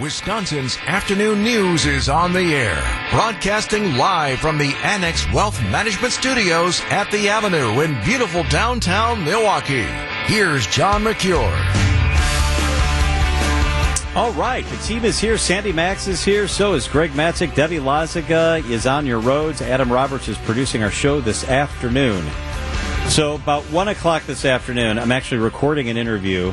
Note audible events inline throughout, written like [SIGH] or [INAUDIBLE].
Wisconsin's afternoon news is on the air, broadcasting live from the Annex Wealth Management Studios at the Avenue in beautiful downtown Milwaukee. Here's John Mercure. All right, the team is here. Sandy Maxx is here. So is Greg Matzek. Debbie Lazaga is on your roads. Adam Roberts is producing our show this afternoon. So about one o'clock this afternoon, I'm actually recording an interview,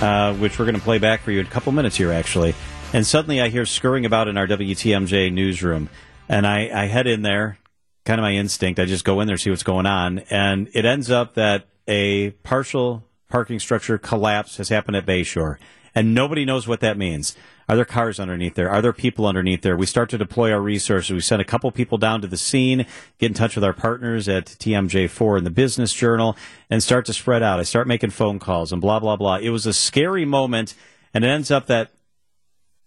uh, which we're going to play back for you in a couple minutes here, actually. And suddenly I hear scurrying about in our WTMJ newsroom. And I, I head in there, kind of my instinct. I just go in there, see what's going on. And it ends up that a partial parking structure collapse has happened at Bayshore. And nobody knows what that means. Are there cars underneath there? Are there people underneath there? We start to deploy our resources. We send a couple people down to the scene, get in touch with our partners at TMJ4 and the Business Journal, and start to spread out. I start making phone calls and blah, blah, blah. It was a scary moment, and it ends up that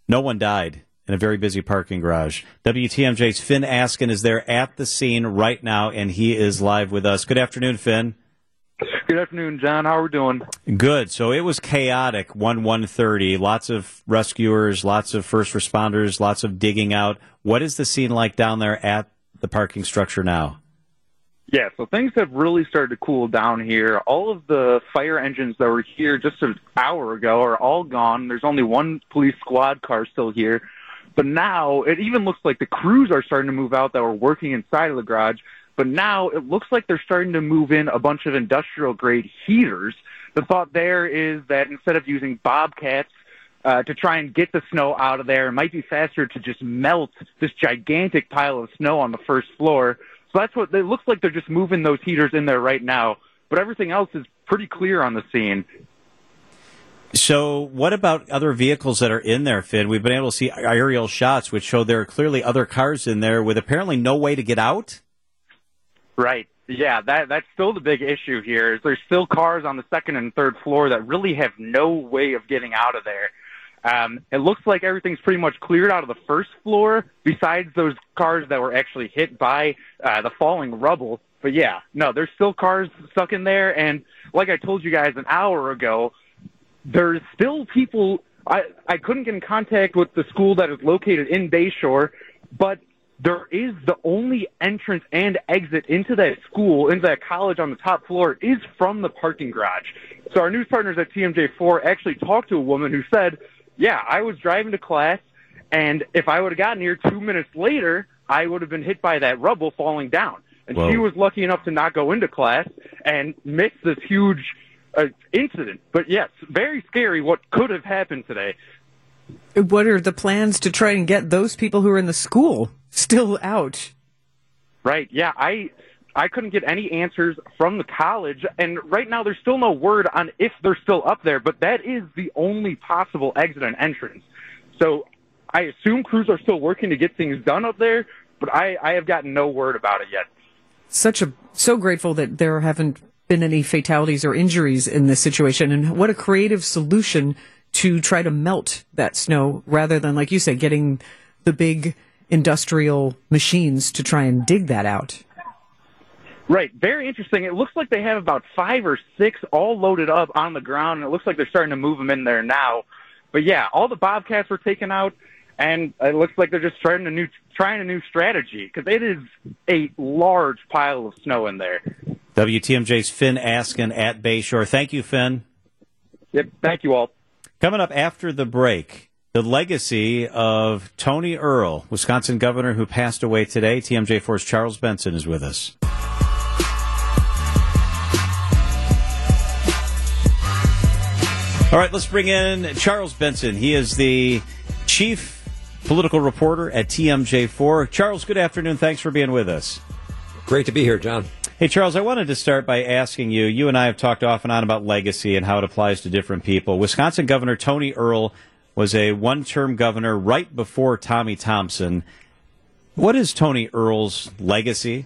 no one died in a very busy parking garage. WTMJ's Finn Askin is there at the scene right now, and he is live with us. Good afternoon, Finn. Good afternoon, John. How are we doing? Good. So it was chaotic. One one thirty. Lots of rescuers, lots of first responders, lots of digging out. What is the scene like down there at the parking structure now? Yeah, so things have really started to cool down here. All of the fire engines that were here just an hour ago are all gone. There's only one police squad car still here. But now it even looks like the crews are starting to move out that were working inside of the garage. But now it looks like they're starting to move in a bunch of industrial grade heaters. The thought there is that instead of using bobcats uh, to try and get the snow out of there, it might be faster to just melt this gigantic pile of snow on the first floor so that's what it looks like. They're just moving those heaters in there right now, but everything else is pretty clear on the scene. So, what about other vehicles that are in there, Finn? We've been able to see aerial shots which show there are clearly other cars in there with apparently no way to get out. Right. Yeah, that that's still the big issue here. Is there's still cars on the second and third floor that really have no way of getting out of there. Um, it looks like everything's pretty much cleared out of the first floor, besides those cars that were actually hit by uh, the falling rubble. But yeah, no, there's still cars stuck in there, and like I told you guys an hour ago, there's still people. I I couldn't get in contact with the school that is located in Bayshore, but there is the only entrance and exit into that school, into that college on the top floor, is from the parking garage. So our news partners at TMJ4 actually talked to a woman who said yeah, I was driving to class, and if I would have gotten here two minutes later, I would have been hit by that rubble falling down. And Whoa. she was lucky enough to not go into class and miss this huge uh, incident. But yes, very scary what could have happened today. What are the plans to try and get those people who are in the school still out? Right. Yeah, I I couldn't get any answers from the college, and right now there's still no word on if they're still up there, but that is the only possible exit and entrance. So I assume crews are still working to get things done up there, but I, I have gotten no word about it yet. Such a so grateful that there haven't been any fatalities or injuries in this situation, and what a creative solution to try to melt that snow rather than, like you say, getting the big industrial machines to try and dig that out. Right. Very interesting. It looks like they have about five or six all loaded up on the ground, and it looks like they're starting to move them in there now. But yeah, all the Bobcats were taken out, and it looks like they're just trying a new trying a new strategy because it is a large pile of snow in there. WTMJ's Finn Askin at Bayshore. Thank you, Finn. Yep. Thank you all. Coming up after the break, the legacy of Tony Earl, Wisconsin governor who passed away today. TMJ4's Charles Benson is with us. All right, let's bring in Charles Benson. He is the chief political reporter at TMJ4. Charles, good afternoon. Thanks for being with us. Great to be here, John. Hey, Charles, I wanted to start by asking you. You and I have talked off and on about legacy and how it applies to different people. Wisconsin Governor Tony Earl was a one term governor right before Tommy Thompson. What is Tony Earl's legacy?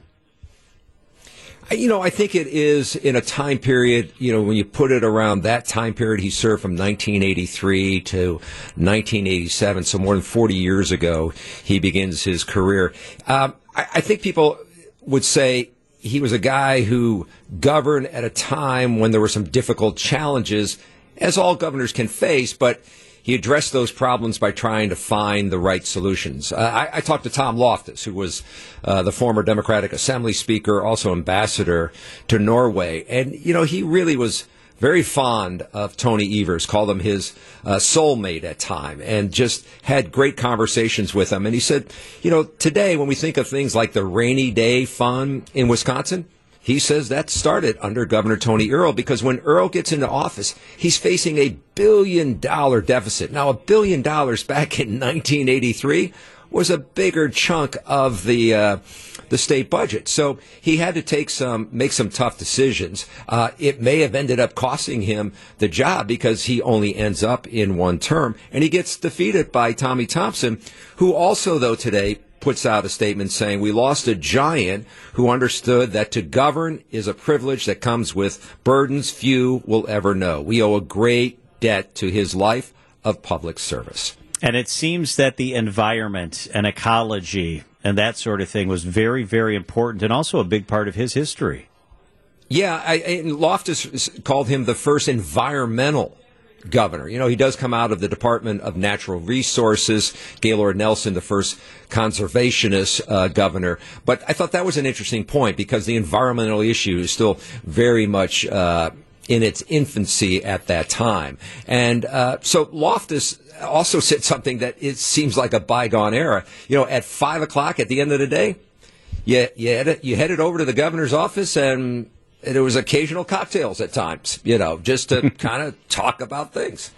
You know, I think it is in a time period, you know, when you put it around that time period, he served from 1983 to 1987, so more than 40 years ago, he begins his career. Um, I, I think people would say he was a guy who governed at a time when there were some difficult challenges, as all governors can face, but he addressed those problems by trying to find the right solutions. Uh, I, I, talked to Tom Loftus, who was uh, the former Democratic Assembly Speaker, also ambassador to Norway, and you know he really was very fond of Tony Evers, called him his uh, soulmate at time, and just had great conversations with him. And he said, you know, today when we think of things like the rainy day fund in Wisconsin, he says that started under Governor Tony Earl because when Earl gets into office, he's facing a billion dollar deficit. Now, a billion dollars back in 1983 was a bigger chunk of the uh, the state budget. So he had to take some make some tough decisions. Uh, it may have ended up costing him the job because he only ends up in one term, and he gets defeated by Tommy Thompson, who also though today puts out a statement saying, We lost a giant who understood that to govern is a privilege that comes with burdens few will ever know. We owe a great debt to his life of public service. And it seems that the environment and ecology and that sort of thing was very, very important and also a big part of his history. Yeah, I, Loftus called him the first environmental governor. You know, he does come out of the Department of Natural Resources. Gaylord Nelson, the first conservationist uh, governor. But I thought that was an interesting point because the environmental issue is still very much. Uh, in its infancy at that time. And uh, so Loftus also said something that it seems like a bygone era. You know, at five o'clock at the end of the day, you, you, headed, you headed over to the governor's office and there was occasional cocktails at times, you know, just to [LAUGHS] kind of talk about things.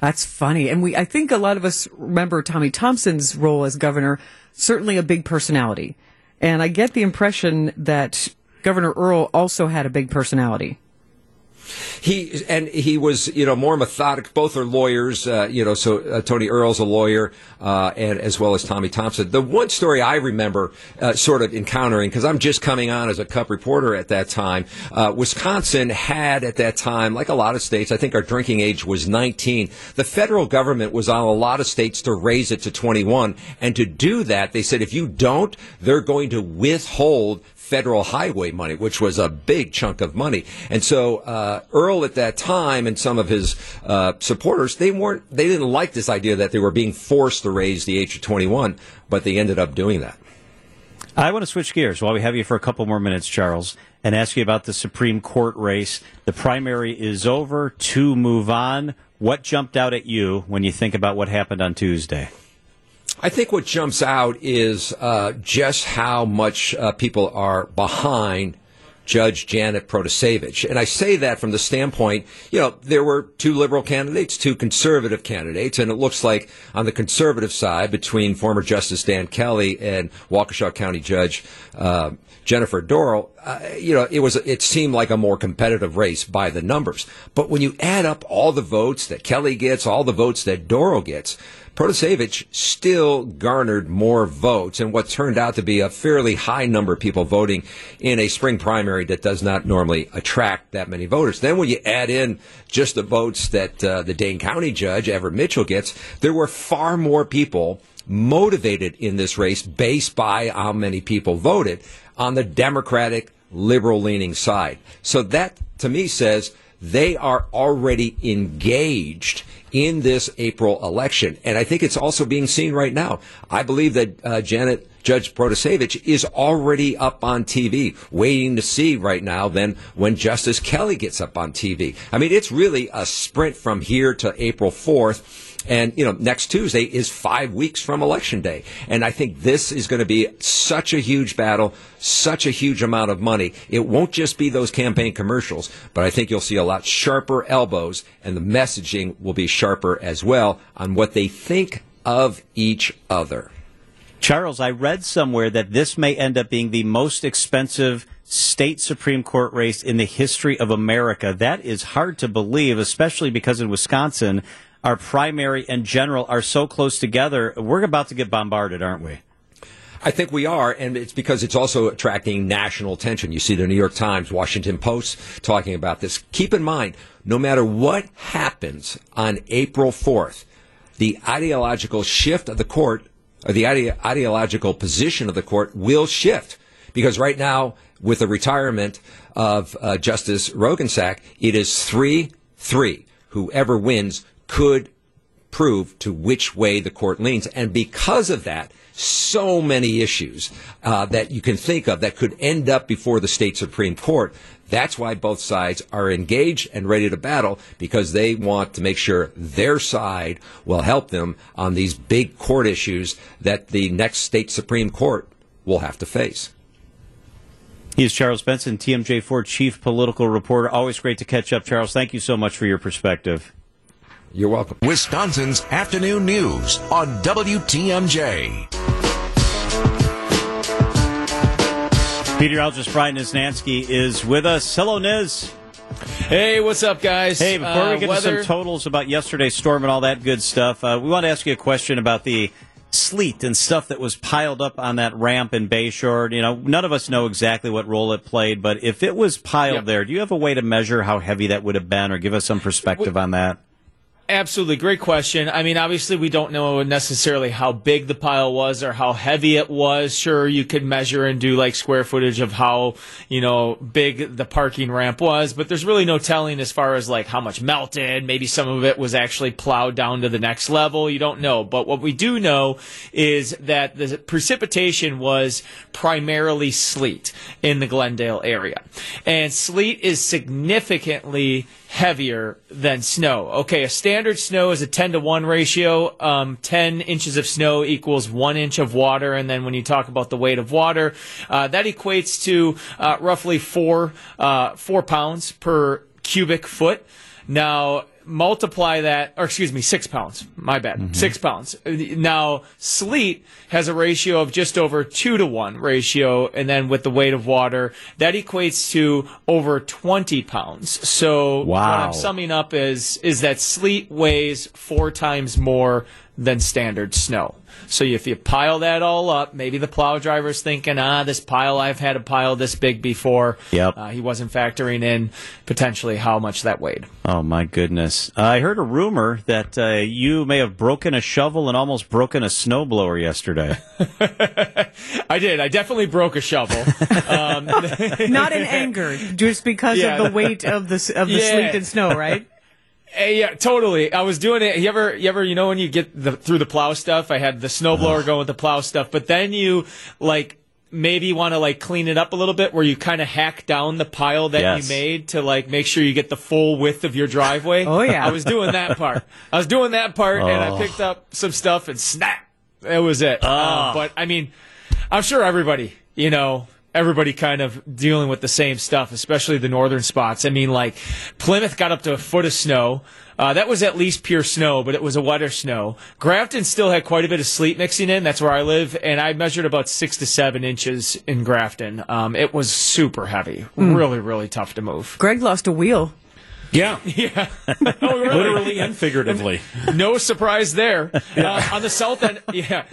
That's funny. And we, I think a lot of us remember Tommy Thompson's role as governor, certainly a big personality. And I get the impression that Governor Earl also had a big personality. He and he was, you know, more methodic. Both are lawyers, uh, you know. So uh, Tony Earl's a lawyer, uh, and as well as Tommy Thompson. The one story I remember uh, sort of encountering because I'm just coming on as a Cup reporter at that time. Uh, Wisconsin had at that time, like a lot of states, I think our drinking age was 19. The federal government was on a lot of states to raise it to 21, and to do that, they said if you don't, they're going to withhold federal highway money, which was a big chunk of money. And so uh, Earl at that time and some of his uh, supporters, they weren't, they didn't like this idea that they were being forced to raise the age of 21, but they ended up doing that. I want to switch gears while we have you for a couple more minutes, Charles, and ask you about the Supreme Court race. The primary is over. To move on, what jumped out at you when you think about what happened on Tuesday? I think what jumps out is uh, just how much uh, people are behind Judge Janet Protasiewicz. And I say that from the standpoint, you know, there were two liberal candidates, two conservative candidates, and it looks like on the conservative side, between former Justice Dan Kelly and Waukesha County Judge uh, Jennifer Dorow, uh, you know, it was it seemed like a more competitive race by the numbers. But when you add up all the votes that Kelly gets, all the votes that Doral gets, Protasiewicz still garnered more votes and what turned out to be a fairly high number of people voting in a spring primary that does not normally attract that many voters. Then when you add in just the votes that uh, the Dane County judge, Everett Mitchell, gets, there were far more people motivated in this race based by how many people voted on the Democratic liberal leaning side. So that to me says they are already engaged in this April election. And I think it's also being seen right now. I believe that uh, Janet Judge Protasiewicz is already up on TV, waiting to see right now then when Justice Kelly gets up on TV. I mean, it's really a sprint from here to April 4th. And, you know, next Tuesday is five weeks from Election Day. And I think this is going to be such a huge battle, such a huge amount of money. It won't just be those campaign commercials, but I think you'll see a lot sharper elbows and the messaging will be sharper as well on what they think of each other. Charles, I read somewhere that this may end up being the most expensive state Supreme Court race in the history of America. That is hard to believe, especially because in Wisconsin, our primary and general are so close together. We're about to get bombarded, aren't we? I think we are, and it's because it's also attracting national attention. You see the New York Times, Washington Post talking about this. Keep in mind, no matter what happens on April 4th, the ideological shift of the court, or the ide- ideological position of the court will shift. Because right now, with the retirement of uh, Justice Roggensack, it is 3 3. Whoever wins could prove to which way the court leans. And because of that, so many issues uh, that you can think of that could end up before the state Supreme Court. That's why both sides are engaged and ready to battle because they want to make sure their side will help them on these big court issues that the next state Supreme Court will have to face. He's Charles Benson, TMJ4 chief political reporter. Always great to catch up, Charles. Thank you so much for your perspective. You're welcome. Wisconsin's afternoon news on WTMJ. Meteorologist Brian Niznansky is with us. Hello, Niz. Hey, what's up, guys? Hey, before Uh, we get weather- to some totals about yesterday's storm and all that good stuff, uh, we want to ask you a question about the sleet and stuff that was piled up on that ramp in Bayshore. You know, none of us know exactly what role it played, but if it was piled Yep. there, do you have a way to measure how heavy that would have been or give us some perspective on that? Absolutely, great question. I mean, obviously, we don't know necessarily how big the pile was or how heavy it was. Sure, you could measure and do like square footage of how you know big the parking ramp was, but there's really no telling as far as like how much melted. Maybe some of it was actually plowed down to the next level. You don't know, but what we do know is that the precipitation was primarily sleet in the Glendale area, and sleet is significantly heavier than snow. Okay, a standard snow is a 10 to 1 ratio. Um, 10 inches of snow equals 1 inch of water. And then when you talk about the weight of water, uh, that equates to uh, roughly 4, uh, 4 pounds per cubic foot. Now, multiply that, or excuse me, six pounds. My bad. Mm-hmm. Six pounds. Now, sleet has a ratio of just over two to one ratio, and then with the weight of water, that equates to over 20 pounds. So, what I'm summing up is, is that sleet weighs four times more than standard snow. So if you pile that all up, maybe the plow driver's thinking, ah, this pile, I've had a pile this big before. Yep. Uh, he wasn't factoring in potentially how much that weighed. Oh my goodness! Uh, I heard a rumor that uh, you may have broken a shovel and almost broken a snowblower yesterday. [LAUGHS] I did. I definitely broke a shovel. [LAUGHS] um, Not in anger, just because Yeah. of the weight of the of the Yeah. sleet and snow, right? Yeah, totally. I was doing it. You ever, you ever, you know, when you get the, through the plow stuff, I had the snowblower going with the plow stuff, but then you like maybe want to like clean it up a little bit where you kind of hack down the pile that Yes. you made to like make sure you get the full width of your driveway. Oh, yeah. I was doing that part. I was doing that part and Oh. I picked up some stuff and snap. That was it. Oh. Um, but I mean, I'm sure everybody, you know, everybody kind of dealing with the same stuff, especially the northern spots. I mean, like Plymouth got up to a foot of snow. Uh, that was at least pure snow, but it was a wetter snow. Grafton still had quite a bit of sleet mixing in. That's where I live, and I measured about six to seven inches in Grafton. Um, it was super heavy, really, really tough to move. Greg lost a wheel. Yeah, [LAUGHS] Yeah, [LAUGHS] oh, really? literally and figuratively. [LAUGHS] no surprise there. Uh, on the south end, yeah,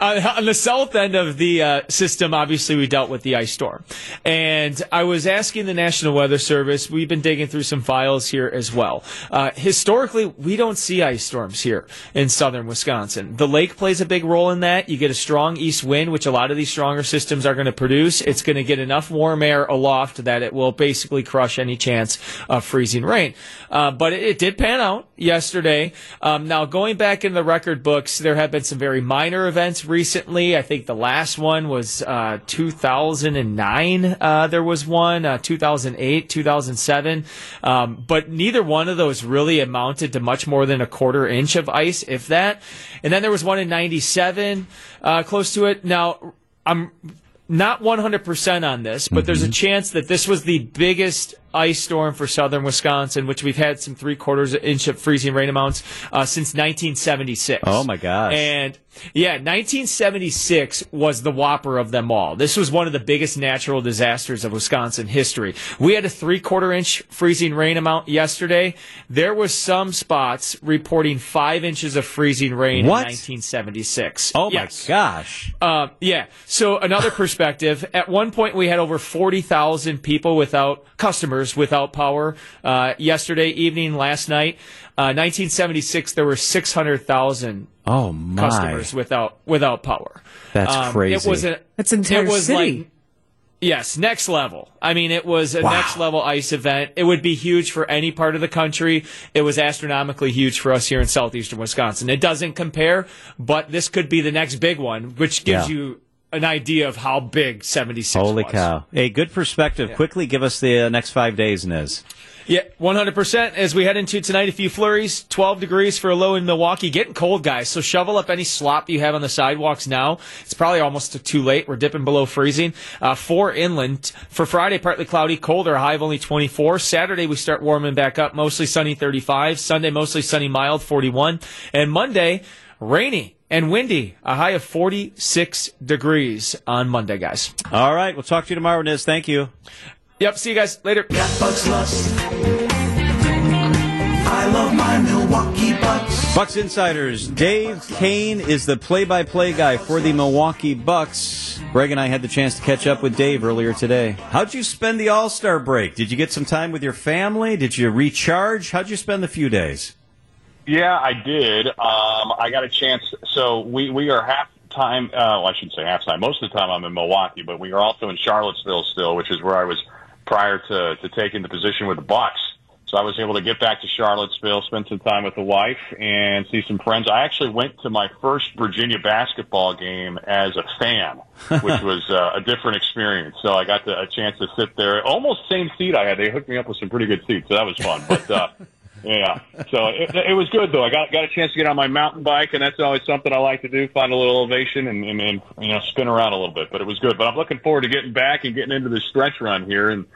uh, on the south end of the uh, system, obviously we dealt with the ice storm, and I was asking the National Weather Service. We've been digging through some files here as well. Uh, historically, we don't see ice storms here in southern Wisconsin. The lake plays a big role in that. You get a strong east wind, which a lot of these stronger systems are going to produce. It's going to get enough warm air aloft that it will basically crush any chance of freezing rain. Uh, but it, it did pan out yesterday. Um, now, going back in the record books, there have been some very minor events recently. I think the last one was uh, 2009. Uh, there was one, uh, 2008, 2007. Um, but neither one of those really amounted to much more than a quarter inch of ice, if that. And then there was one in 97, uh, close to it. Now, I'm not 100% on this, but there's a chance that this was the biggest ice storm for southern Wisconsin, which we've had some three quarters inch of freezing rain amounts uh, since 1976. Oh, my gosh. And yeah, 1976 was the whopper of them all. This was one of the biggest natural disasters of Wisconsin history. We had a three quarter inch freezing rain amount yesterday. There was some spots reporting five inches of freezing rain What? in 1976. Oh Yes. my gosh! Um, yeah. So another perspective. At one point, we had over forty thousand people without customers without power. Uh, yesterday evening, last night, uh, 1976, there were six hundred thousand Oh my! customers without without power. That's Um, crazy. It was a, That's an entire it was city. like Yes, next level. I mean, it was a next level ice event. It would be huge for any part of the country. It was astronomically huge for us here in southeastern Wisconsin. It doesn't compare, but this could be the next big one, which gives Yeah. you an idea of how big 76 Holy was. cow! A good perspective. Quickly, give us the uh, next five days, Niz. Yeah, 100%. As we head into tonight, a few flurries, 12 degrees for a low in Milwaukee. Getting cold, guys. So shovel up any slop you have on the sidewalks now. It's probably almost too late. We're dipping below freezing. Uh, four inland. For Friday, partly cloudy, colder, high of only 24. Saturday, we start warming back up. Mostly sunny, 35. Sunday, mostly sunny, mild, 41. And Monday, rainy and windy, a high of 46 degrees on Monday, guys. All right, we'll talk to you tomorrow, Niz. Thank you. Yep, see you guys later. Bucks Lust. I love my Milwaukee Bucks. Bucks Insiders. Dave Koehn is the play-by-play guy for the Milwaukee Bucks. Greg and I had the chance to catch up with Dave earlier today. How'd you spend the All-Star break? Did you get some time with your family? Did you recharge? How'd you spend the few days? Yeah, I did. Um, I got a chance. So we we are half time. Uh, well, I shouldn't say half time. Most of the time I'm in Milwaukee, but we are also in Charlottesville still, which is where I was prior to to taking the position with the Bucks. So I was able to get back to Charlottesville, spend some time with the wife, and see some friends. I actually went to my first Virginia basketball game as a fan, [LAUGHS] which was uh, a different experience. So I got the, a chance to sit there, almost same seat I had. They hooked me up with some pretty good seats, so that was fun. But uh, [LAUGHS] yeah, so it, it was good though. I got got a chance to get on my mountain bike, and that's always something I like to do: find a little elevation and, and, and you know spin around a little bit. But it was good. But I'm looking forward to getting back and getting into this stretch run here and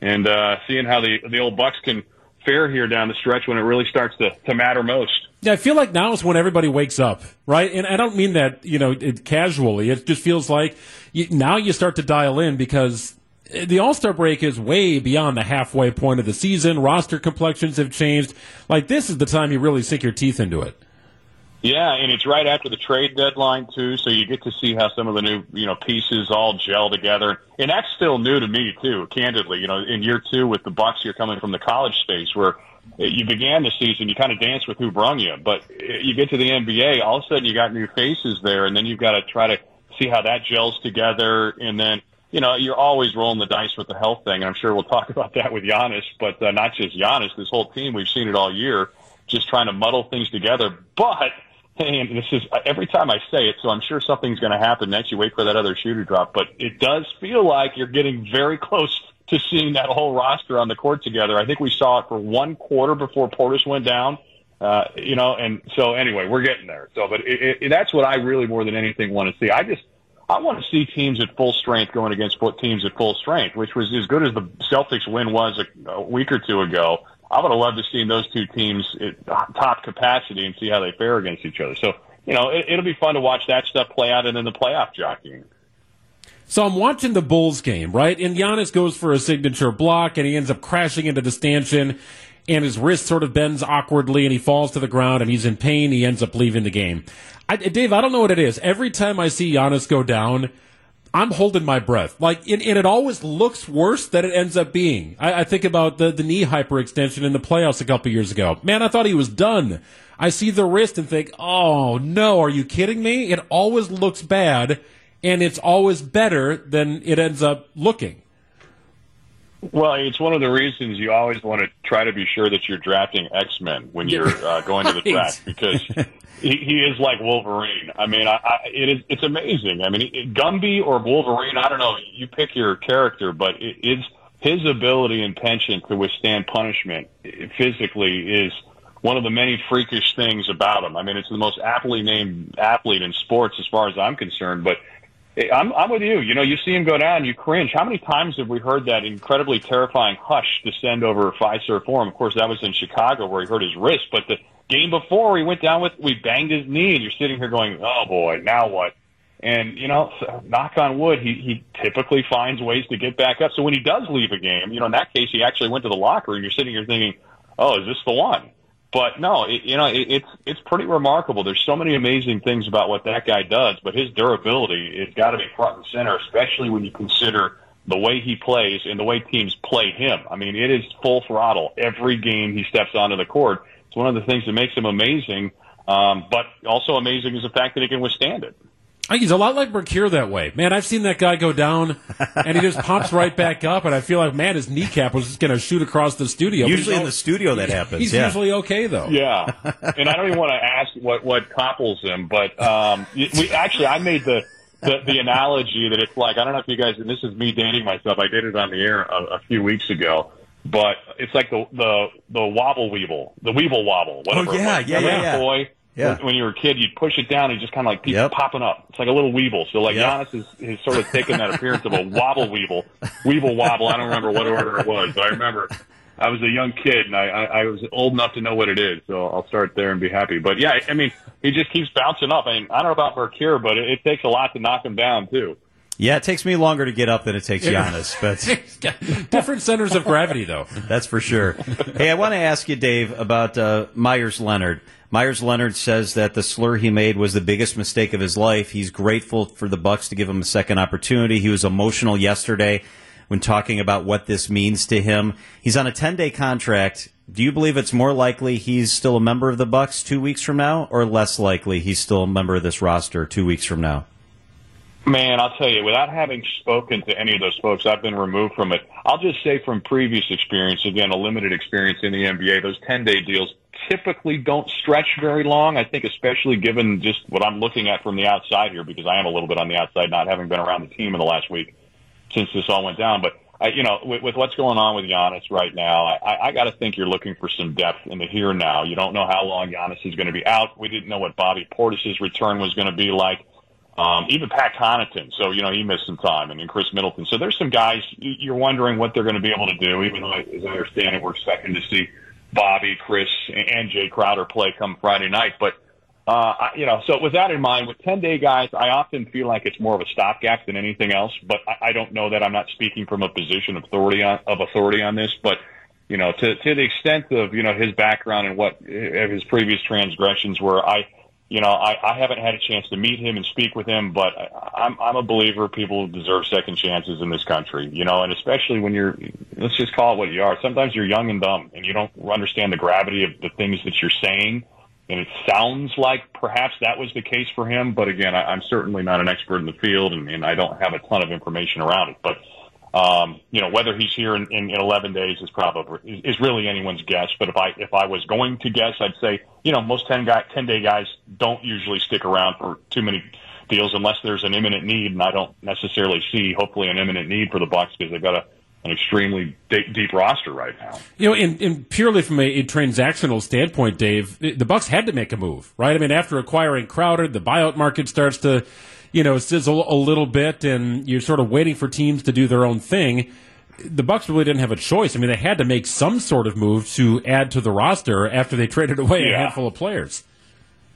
and uh, seeing how the the old Bucks can fare here down the stretch when it really starts to, to matter most. Yeah, I feel like now is when everybody wakes up, right? And I don't mean that you know it, casually. It just feels like you, now you start to dial in because the All Star break is way beyond the halfway point of the season. Roster complexions have changed. Like this is the time you really sink your teeth into it. Yeah, and it's right after the trade deadline too, so you get to see how some of the new, you know, pieces all gel together. And that's still new to me too, candidly. You know, in year two with the Bucks, you're coming from the college space where you began the season, you kind of dance with who brung you, but you get to the NBA, all of a sudden you got new faces there, and then you've got to try to see how that gels together, and then. You know, you're always rolling the dice with the health thing, and I'm sure we'll talk [LAUGHS] about that with Giannis, but uh, not just Giannis. This whole team, we've seen it all year, just trying to muddle things together. But and this is every time I say it, so I'm sure something's going to happen next. You wait for that other shoe to drop, but it does feel like you're getting very close to seeing that whole roster on the court together. I think we saw it for one quarter before Portis went down. Uh, you know, and so anyway, we're getting there. So, but it, it, that's what I really more than anything want to see. I just, I want to see teams at full strength going against teams at full strength, which was as good as the Celtics win was a, a week or two ago. I would have loved to see those two teams at top capacity and see how they fare against each other. So, you know, it, it'll be fun to watch that stuff play out and then the playoff jockeying. So I'm watching the Bulls game, right? And Giannis goes for a signature block and he ends up crashing into the stanchion and his wrist sort of bends awkwardly and he falls to the ground and he's in pain. He ends up leaving the game. I, Dave, I don't know what it is. Every time I see Giannis go down, I'm holding my breath. Like, and, and it always looks worse than it ends up being. I, I think about the, the knee hyperextension in the playoffs a couple years ago. Man, I thought he was done. I see the wrist and think, oh no, are you kidding me? It always looks bad, and it's always better than it ends up looking. Well, it's one of the reasons you always want to try to be sure that you're drafting X Men when you're uh, going to the [LAUGHS] draft because he, he is like Wolverine. I mean, I, I, it is it's amazing. I mean, it, Gumby or Wolverine, I don't know. You pick your character, but it is his ability and penchant to withstand punishment physically is one of the many freakish things about him. I mean, it's the most aptly named athlete in sports as far as I'm concerned, but. I'm, I'm with you. You know, you see him go down, you cringe. How many times have we heard that incredibly terrifying hush descend over Fiserv Forum? Of course, that was in Chicago where he hurt his wrist, but the game before he went down with, we banged his knee, and you're sitting here going, oh boy, now what? And, you know, so, knock on wood, he, he typically finds ways to get back up. So when he does leave a game, you know, in that case, he actually went to the locker, and you're sitting here thinking, oh, is this the one? But no, it, you know, it, it's it's pretty remarkable. There's so many amazing things about what that guy does, but his durability has got to be front and center, especially when you consider the way he plays and the way teams play him. I mean, it is full throttle every game he steps onto the court. It's one of the things that makes him amazing. Um, but also amazing is the fact that he can withstand it. He's a lot like Mercure that way. Man, I've seen that guy go down [LAUGHS] and he just pops right back up and I feel like, man, his kneecap was just going to shoot across the studio. Usually in the studio that happens. He's yeah. usually okay though. Yeah, and I don't even want to ask what what topples him, but um, we actually I made the, the the analogy that it's like I don't know if you guys and this is me dating myself. I did it on the air a, a few weeks ago, but it's like the the the wobble weeble, the weeble wobble. Whatever Oh, yeah, it yeah, yeah, yeah. Boy, Yeah. when, when you were a kid, you'd push it down, and it just kind of like keeps Yep. popping up. It's like a little weevil. So like Yep. Giannis is, is sort of taking that appearance of a wobble weevil, weevil wobble. I don't remember what order it was, but I remember I was a young kid and I, I, I was old enough to know what it is. So I'll start there and be happy. But yeah, I mean, he just keeps bouncing up. I mean, I don't know about Mercure, but it, it takes a lot to knock him down too. Yeah, it takes me longer to get up than it takes Giannis, but [LAUGHS] Different centers of gravity though. [LAUGHS] That's for sure. hey, I want to ask you, Dave, about uh, Meyers Leonard. Meyers Leonard says that the slur he made was the biggest mistake of his life. He's grateful for the Bucks to give him a second opportunity. He was emotional yesterday when talking about what this means to him. He's on a 10-day contract. Do you believe it's more likely he's still a member of the Bucks 2 weeks from now or less likely he's still a member of this roster 2 weeks from now? Man, I'll tell you, without having spoken to any of those folks, I've been removed from it. I'll just say from previous experience, again, a limited experience in the NBA, those 10 day deals typically don't stretch very long. I think, especially given just what I'm looking at from the outside here, because I am a little bit on the outside, not having been around the team in the last week since this all went down. But I, you know, with, with what's going on with Giannis right now, I, I got to think you're looking for some depth in the here now. You don't know how long Giannis is going to be out. We didn't know what Bobby Portis's return was going to be like. Um, even Pat Connaughton, so you know he missed some time, and then Khris Middleton. So there's some guys you're wondering what they're going to be able to do. Even though, as I understand it, we're expecting to see Bobby, Chris, and Jae Crowder play come Friday night. But uh, you know, so with that in mind, with 10 day guys, I often feel like it's more of a stopgap than anything else. But I, I don't know that I'm not speaking from a position of authority on, of authority on this. But you know, to to the extent of you know his background and what his previous transgressions were, I you know, I, I haven't had a chance to meet him and speak with him, but I, I'm I'm a believer people deserve second chances in this country, you know, and especially when you're let's just call it what you are. Sometimes you're young and dumb and you don't understand the gravity of the things that you're saying. And it sounds like perhaps that was the case for him, but again, I, I'm certainly not an expert in the field, and, and I don't have a ton of information around it. But um, you know, whether he's here in, in, in 11 days is probably is, is really anyone's guess. But if I if I was going to guess, I'd say you know most 10 guy 10 day guys don't usually stick around for too many deals unless there's an imminent need, and I don't necessarily see hopefully an imminent need for the Bucks because they've got a an extremely deep, deep roster right now. You know, in, in purely from a, a transactional standpoint, Dave, the Bucks had to make a move, right? I mean, after acquiring Crowder, the buyout market starts to, you know, sizzle a little bit, and you're sort of waiting for teams to do their own thing. The Bucks really didn't have a choice. I mean, they had to make some sort of move to add to the roster after they [LAUGHS] traded away a handful of players.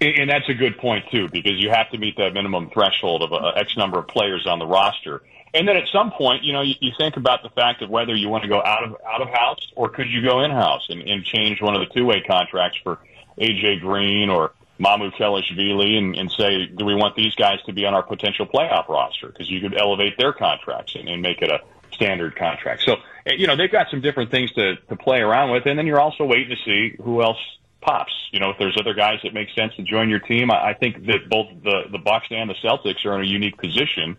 And that's a good point too, because you have to meet that minimum threshold of a X number of players on the roster. And then at some point, you know, you, you think about the fact of whether you want to go out of out of house or could you go in house and, and change one of the two way contracts for AJ Green or Mamukelashvili and, and say, do we want these guys to be on our potential playoff roster? Because you could elevate their contracts and, and make it a standard contract. So, eh, you know, they've got some different things to, to play around with. And then you're also waiting to see who else pops. You know, if there's other guys that make sense to join your team, I, I think that both the, the Bucks and the Celtics are in a unique position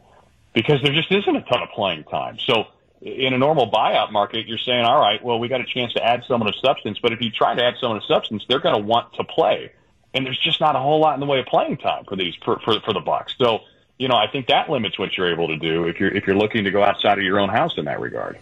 because there just isn't a ton of playing time. So in a normal buyout market, you're saying, all right, well, we got a chance to add someone of substance. But if you try to add someone of substance, they're going to want to play. And there's just not a whole lot in the way of playing time for these, for, for, for the Bucks. So, you know, I think that limits what you're able to do if you're, if you're looking to go outside of your own house in that regard.